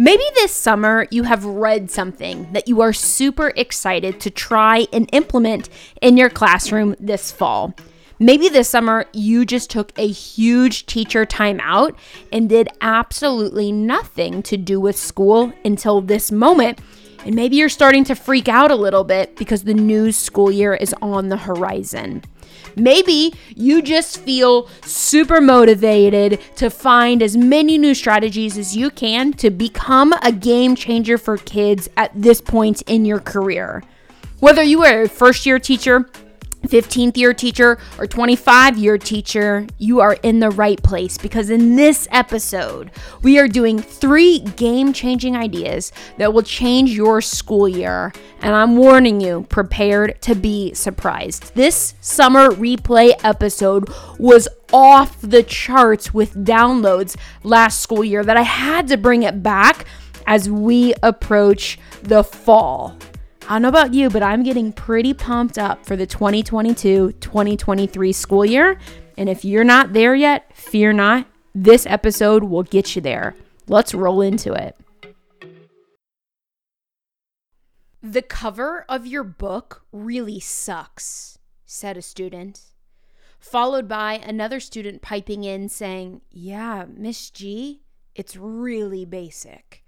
Maybe this summer you have read something that you are super excited to try and implement in your classroom this fall. Maybe this summer you just took a huge teacher time out and did absolutely nothing to do with school until this moment. And maybe you're starting to freak out a little bit because the new school year is on the horizon. Maybe you just feel super motivated to find as many new strategies as you can to become a game changer for kids at this point in your career. Whether you are a first year teacher, 15th year teacher or 25 year teacher, you are in the right place because in this episode, we are doing three game changing ideas that will change your school year. And I'm warning you, prepared to be surprised. This summer replay episode was off the charts with downloads last school year that I had to bring it back as we approach the fall. I don't know about you, but I'm getting pretty pumped up for the 2022 2023 school year. And if you're not there yet, fear not. This episode will get you there. Let's roll into it. The cover of your book really sucks, said a student, followed by another student piping in saying, Yeah, Miss G, it's really basic.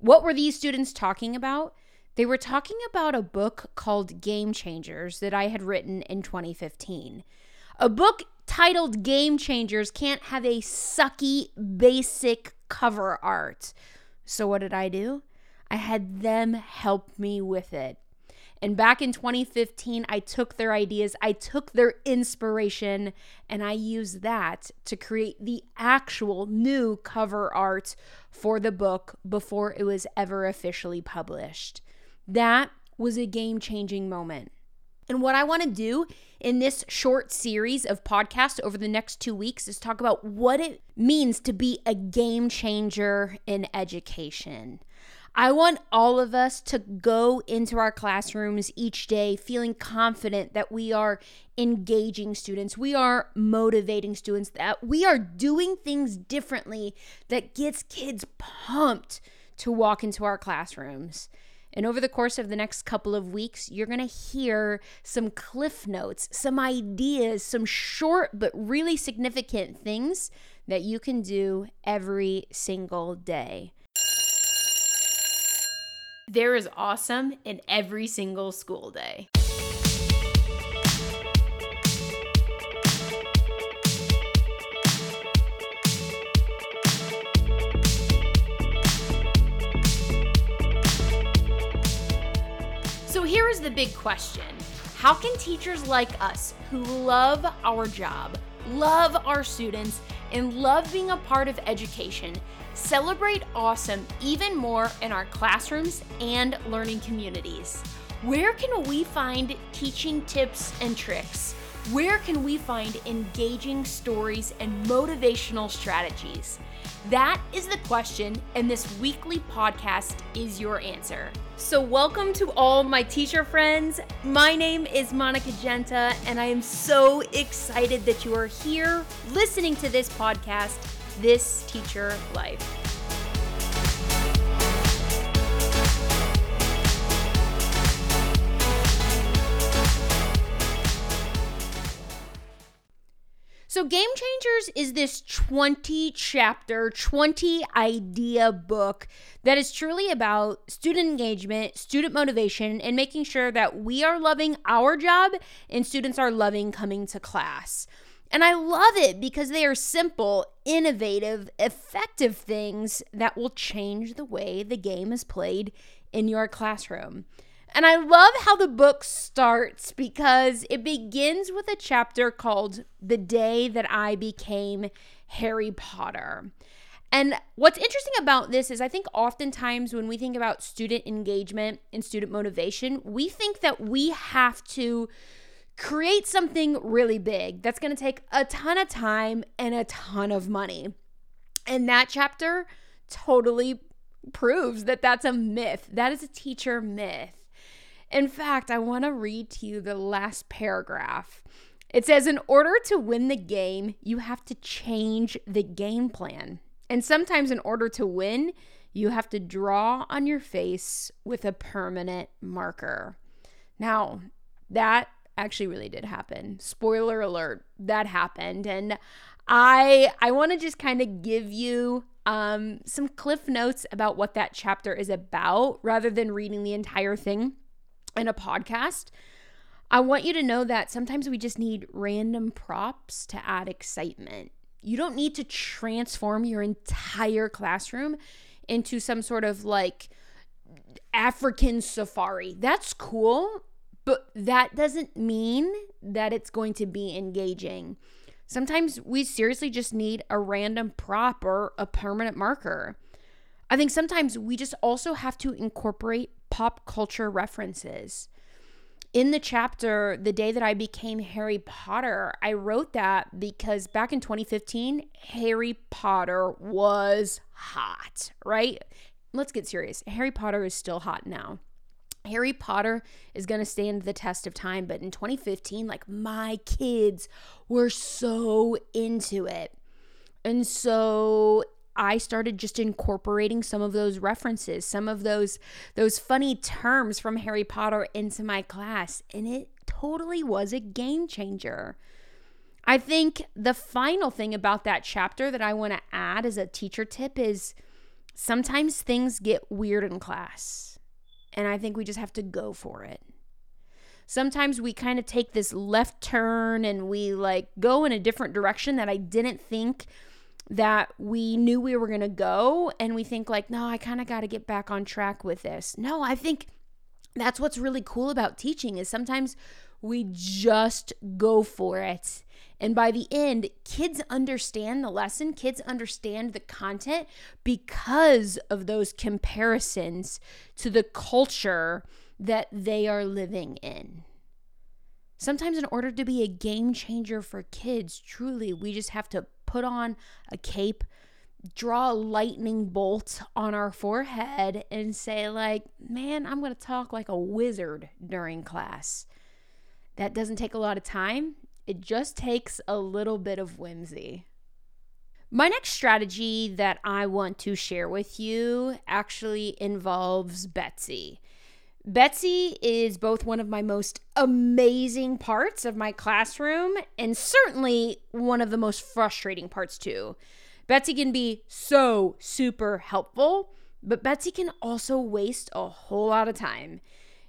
What were these students talking about? They were talking about a book called Game Changers that I had written in 2015. A book titled Game Changers can't have a sucky, basic cover art. So, what did I do? I had them help me with it. And back in 2015, I took their ideas, I took their inspiration, and I used that to create the actual new cover art for the book before it was ever officially published. That was a game changing moment. And what I want to do in this short series of podcasts over the next two weeks is talk about what it means to be a game changer in education. I want all of us to go into our classrooms each day feeling confident that we are engaging students, we are motivating students, that we are doing things differently that gets kids pumped to walk into our classrooms. And over the course of the next couple of weeks, you're going to hear some cliff notes, some ideas, some short but really significant things that you can do every single day. There is awesome in every single school day. So here is the big question How can teachers like us who love our job, love our students, and love being a part of education celebrate awesome even more in our classrooms and learning communities? Where can we find teaching tips and tricks? Where can we find engaging stories and motivational strategies? That is the question, and this weekly podcast is your answer. So, welcome to all my teacher friends. My name is Monica Genta, and I am so excited that you are here listening to this podcast, This Teacher Life. So, Game Changers is this 20 chapter, 20 idea book that is truly about student engagement, student motivation, and making sure that we are loving our job and students are loving coming to class. And I love it because they are simple, innovative, effective things that will change the way the game is played in your classroom. And I love how the book starts because it begins with a chapter called The Day That I Became Harry Potter. And what's interesting about this is I think oftentimes when we think about student engagement and student motivation, we think that we have to create something really big that's going to take a ton of time and a ton of money. And that chapter totally proves that that's a myth. That is a teacher myth. In fact, I want to read to you the last paragraph. It says, In order to win the game, you have to change the game plan. And sometimes, in order to win, you have to draw on your face with a permanent marker. Now, that actually really did happen. Spoiler alert, that happened. And I I want to just kind of give you um, some cliff notes about what that chapter is about rather than reading the entire thing in a podcast. I want you to know that sometimes we just need random props to add excitement. You don't need to transform your entire classroom into some sort of like African safari. That's cool, but that doesn't mean that it's going to be engaging. Sometimes we seriously just need a random prop or a permanent marker. I think sometimes we just also have to incorporate pop culture references. In the chapter, The Day That I Became Harry Potter, I wrote that because back in 2015, Harry Potter was hot, right? Let's get serious. Harry Potter is still hot now. Harry Potter is going to stand the test of time, but in 2015, like my kids were so into it. And so I started just incorporating some of those references, some of those those funny terms from Harry Potter into my class, and it totally was a game changer. I think the final thing about that chapter that I want to add as a teacher tip is sometimes things get weird in class and I think we just have to go for it. Sometimes we kind of take this left turn and we like go in a different direction that I didn't think that we knew we were going to go and we think like no I kind of got to get back on track with this. No, I think that's what's really cool about teaching is sometimes we just go for it. And by the end, kids understand the lesson, kids understand the content because of those comparisons to the culture that they are living in. Sometimes, in order to be a game changer for kids, truly, we just have to put on a cape, draw a lightning bolt on our forehead, and say, like, man, I'm going to talk like a wizard during class. That doesn't take a lot of time. It just takes a little bit of whimsy. My next strategy that I want to share with you actually involves Betsy. Betsy is both one of my most amazing parts of my classroom and certainly one of the most frustrating parts, too. Betsy can be so super helpful, but Betsy can also waste a whole lot of time.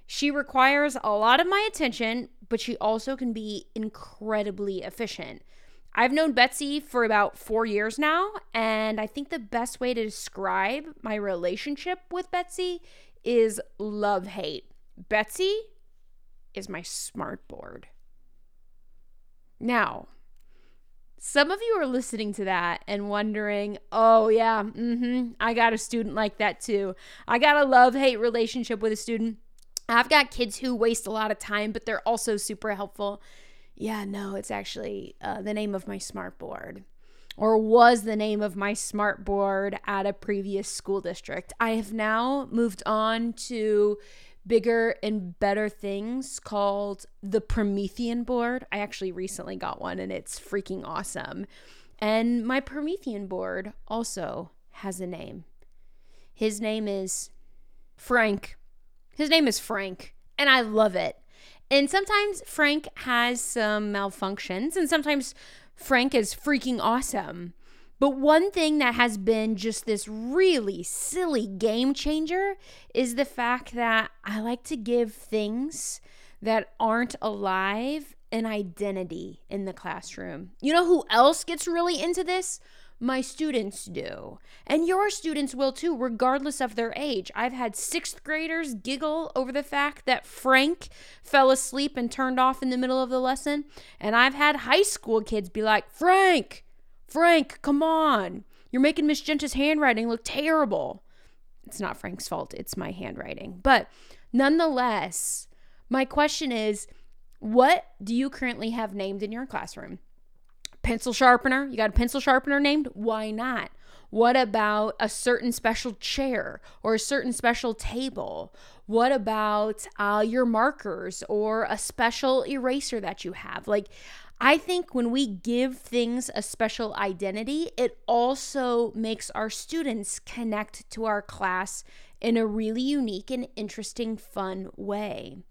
She requires a lot of my attention, but she also can be incredibly efficient. I've known Betsy for about four years now, and I think the best way to describe my relationship with Betsy is love hate. Betsy is my smart board. Now, some of you are listening to that and wondering, oh, yeah, mm-hmm, I got a student like that too. I got a love hate relationship with a student. I've got kids who waste a lot of time, but they're also super helpful. Yeah, no, it's actually uh, the name of my smart board or was the name of my smart board at a previous school district. I have now moved on to bigger and better things called the Promethean board. I actually recently got one and it's freaking awesome. And my Promethean board also has a name. His name is Frank. His name is Frank, and I love it. And sometimes Frank has some malfunctions, and sometimes Frank is freaking awesome. But one thing that has been just this really silly game changer is the fact that I like to give things that aren't alive an identity in the classroom. You know who else gets really into this? My students do. And your students will too, regardless of their age. I've had sixth graders giggle over the fact that Frank fell asleep and turned off in the middle of the lesson. And I've had high school kids be like, Frank, Frank, come on. You're making Miss Genta's handwriting look terrible. It's not Frank's fault, it's my handwriting. But nonetheless, my question is what do you currently have named in your classroom? Pencil sharpener? You got a pencil sharpener named? Why not? What about a certain special chair or a certain special table? What about uh, your markers or a special eraser that you have? Like, I think when we give things a special identity, it also makes our students connect to our class in a really unique and interesting, fun way.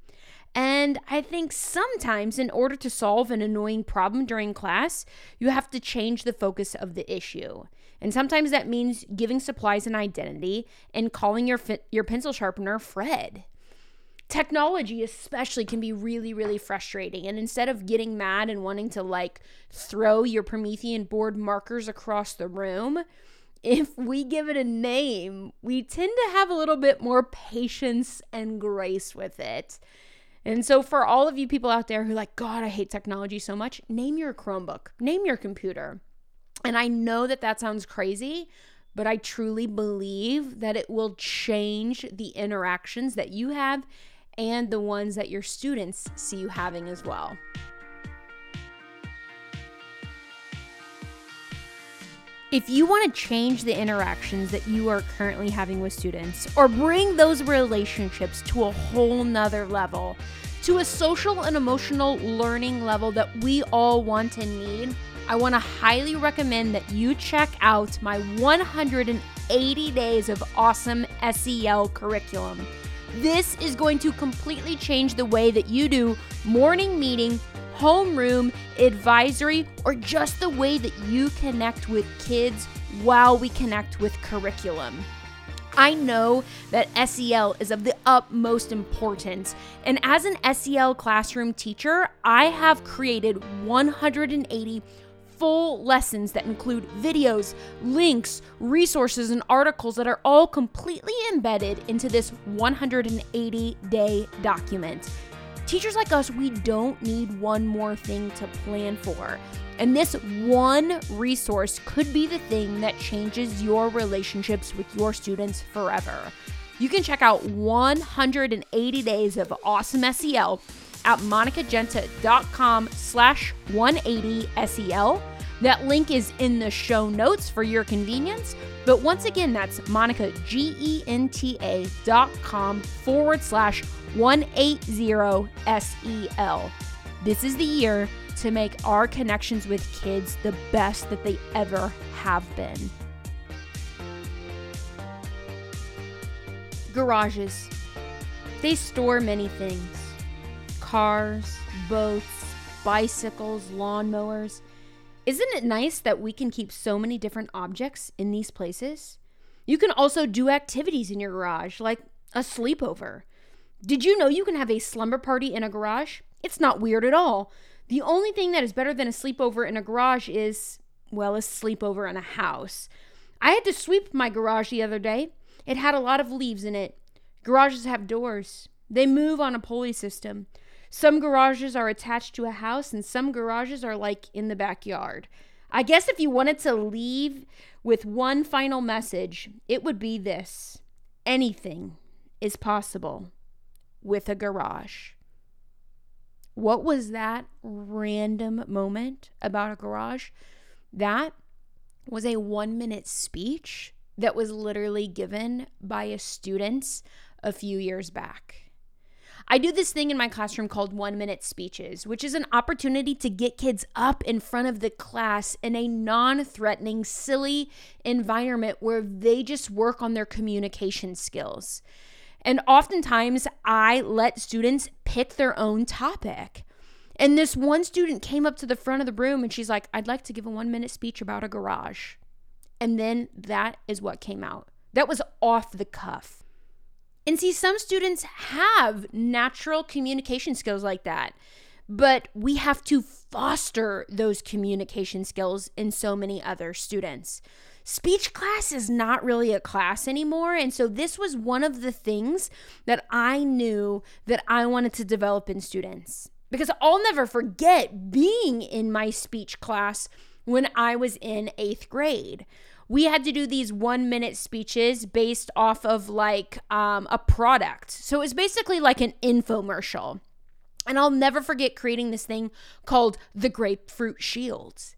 And I think sometimes, in order to solve an annoying problem during class, you have to change the focus of the issue. And sometimes that means giving supplies an identity and calling your, fi- your pencil sharpener Fred. Technology especially can be really really frustrating. And instead of getting mad and wanting to like throw your promethean board markers across the room if we give it a name we tend to have a little bit more patience and grace with it and so for all of you people out there who like god i hate technology so much name your chromebook name your computer and i know that that sounds crazy but I truly believe that it will change the interactions that you have and the ones that your students see you having as well. If you want to change the interactions that you are currently having with students or bring those relationships to a whole nother level, to a social and emotional learning level that we all want and need, I want to highly recommend that you check out my 180 days of awesome SEL curriculum. This is going to completely change the way that you do morning meeting, homeroom, advisory, or just the way that you connect with kids while we connect with curriculum. I know that SEL is of the utmost importance. And as an SEL classroom teacher, I have created 180 full lessons that include videos, links, resources, and articles that are all completely embedded into this 180 day document. Teachers like us, we don't need one more thing to plan for. And this one resource could be the thing that changes your relationships with your students forever. You can check out 180 days of awesome SEL at monicagenta.com slash 180SEL. That link is in the show notes for your convenience. But once again, that's monicagenta dot com forward slash 180SEL. This is the year to make our connections with kids the best that they ever have been. Garages. They store many things cars, boats, bicycles, lawnmowers. Isn't it nice that we can keep so many different objects in these places? You can also do activities in your garage, like a sleepover. Did you know you can have a slumber party in a garage? It's not weird at all. The only thing that is better than a sleepover in a garage is, well, a sleepover in a house. I had to sweep my garage the other day. It had a lot of leaves in it. Garages have doors, they move on a pulley system. Some garages are attached to a house, and some garages are like in the backyard. I guess if you wanted to leave with one final message, it would be this anything is possible with a garage. What was that random moment about a garage? That was a one minute speech that was literally given by a student a few years back. I do this thing in my classroom called one minute speeches, which is an opportunity to get kids up in front of the class in a non threatening, silly environment where they just work on their communication skills. And oftentimes, I let students pick their own topic. And this one student came up to the front of the room and she's like, I'd like to give a one minute speech about a garage. And then that is what came out. That was off the cuff. And see, some students have natural communication skills like that, but we have to foster those communication skills in so many other students. Speech class is not really a class anymore. And so, this was one of the things that I knew that I wanted to develop in students. Because I'll never forget being in my speech class when I was in eighth grade we had to do these one minute speeches based off of like um, a product. So it was basically like an infomercial. And I'll never forget creating this thing called the Grapefruit Shield.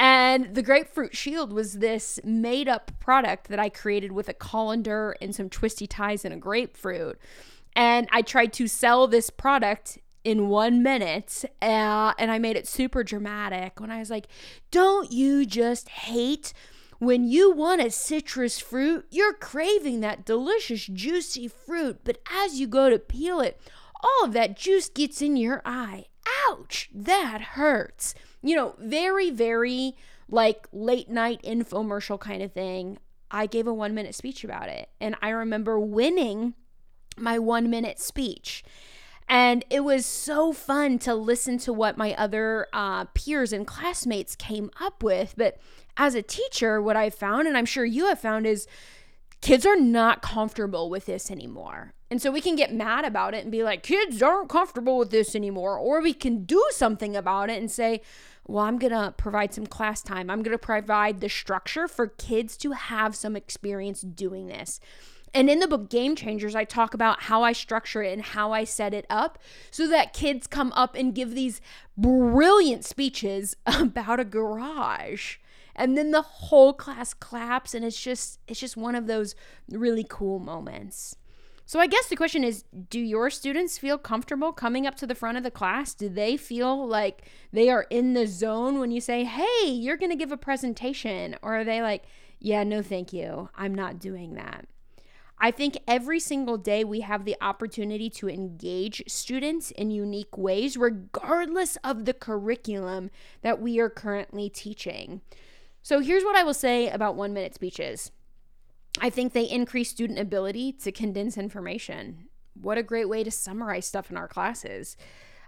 And the Grapefruit Shield was this made up product that I created with a colander and some twisty ties and a grapefruit. And I tried to sell this product in one minute uh, and I made it super dramatic when I was like, Don't you just hate when you want a citrus fruit? You're craving that delicious, juicy fruit, but as you go to peel it, all of that juice gets in your eye. Ouch, that hurts. You know, very, very like late night infomercial kind of thing. I gave a one minute speech about it. And I remember winning my one minute speech. And it was so fun to listen to what my other uh, peers and classmates came up with. But as a teacher, what I found, and I'm sure you have found, is kids are not comfortable with this anymore. And so we can get mad about it and be like, kids aren't comfortable with this anymore. Or we can do something about it and say, well, I'm going to provide some class time. I'm going to provide the structure for kids to have some experience doing this. And in the book Game Changers, I talk about how I structure it and how I set it up so that kids come up and give these brilliant speeches about a garage. And then the whole class claps and it's just it's just one of those really cool moments. So I guess the question is do your students feel comfortable coming up to the front of the class? Do they feel like they are in the zone when you say, "Hey, you're going to give a presentation?" Or are they like, "Yeah, no thank you. I'm not doing that." I think every single day we have the opportunity to engage students in unique ways, regardless of the curriculum that we are currently teaching. So here's what I will say about one minute speeches I think they increase student ability to condense information. What a great way to summarize stuff in our classes.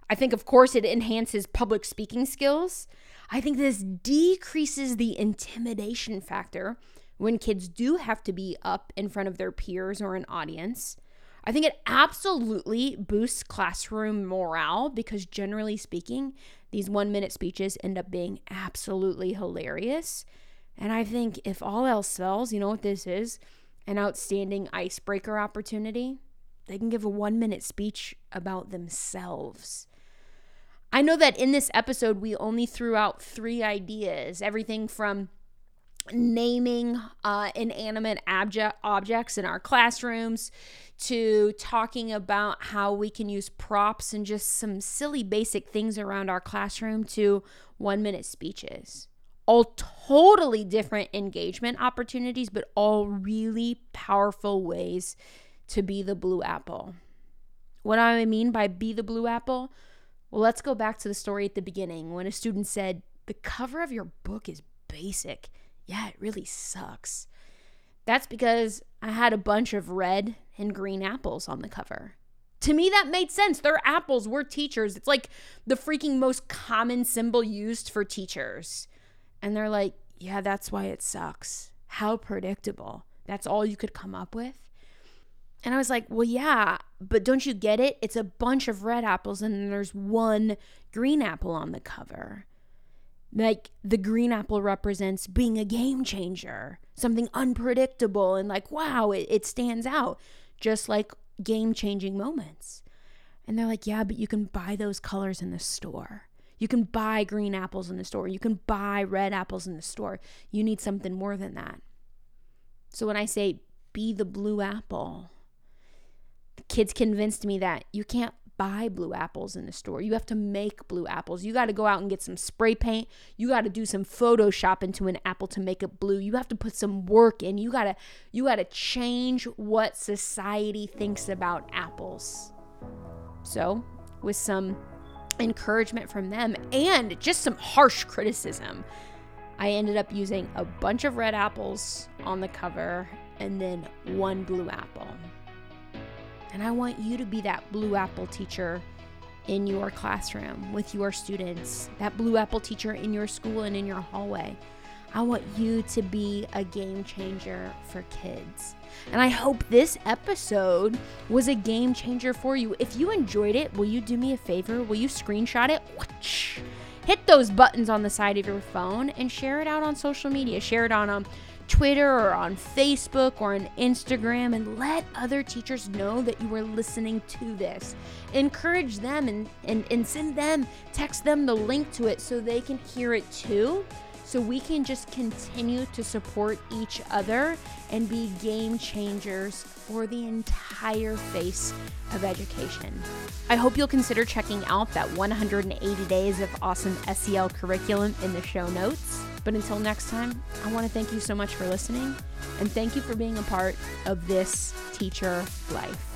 I think, of course, it enhances public speaking skills. I think this decreases the intimidation factor when kids do have to be up in front of their peers or an audience. I think it absolutely boosts classroom morale because, generally speaking, these one minute speeches end up being absolutely hilarious. And I think if all else fails, you know what this is? An outstanding icebreaker opportunity. They can give a one minute speech about themselves. I know that in this episode, we only threw out three ideas everything from naming uh, inanimate abject objects in our classrooms to talking about how we can use props and just some silly basic things around our classroom to one minute speeches all totally different engagement opportunities, but all really powerful ways to be the blue apple. What do I mean by be the blue apple? Well, let's go back to the story at the beginning when a student said, The cover of your book is basic. Yeah, it really sucks. That's because I had a bunch of red and green apples on the cover. To me, that made sense. They're apples. We're teachers. It's like the freaking most common symbol used for teachers. And they're like, yeah, that's why it sucks. How predictable. That's all you could come up with. And I was like, well, yeah, but don't you get it? It's a bunch of red apples and there's one green apple on the cover. Like the green apple represents being a game changer, something unpredictable and like, wow, it, it stands out, just like game changing moments. And they're like, yeah, but you can buy those colors in the store. You can buy green apples in the store. You can buy red apples in the store. You need something more than that. So when I say be the blue apple, the kids convinced me that you can't buy blue apples in the store. You have to make blue apples. You got to go out and get some spray paint. You got to do some Photoshop into an apple to make it blue. You have to put some work in. You got to you got to change what society thinks about apples. So, with some encouragement from them and just some harsh criticism. I ended up using a bunch of red apples on the cover and then one blue apple. And I want you to be that blue apple teacher in your classroom with your students, that blue apple teacher in your school and in your hallway. I want you to be a game changer for kids. And I hope this episode was a game changer for you. If you enjoyed it, will you do me a favor? Will you screenshot it? Hit those buttons on the side of your phone and share it out on social media. Share it on um, Twitter or on Facebook or on Instagram and let other teachers know that you are listening to this. Encourage them and, and, and send them, text them the link to it so they can hear it too so we can just continue to support each other and be game changers for the entire face of education. I hope you'll consider checking out that 180 days of awesome SEL curriculum in the show notes. But until next time, I want to thank you so much for listening and thank you for being a part of this teacher life.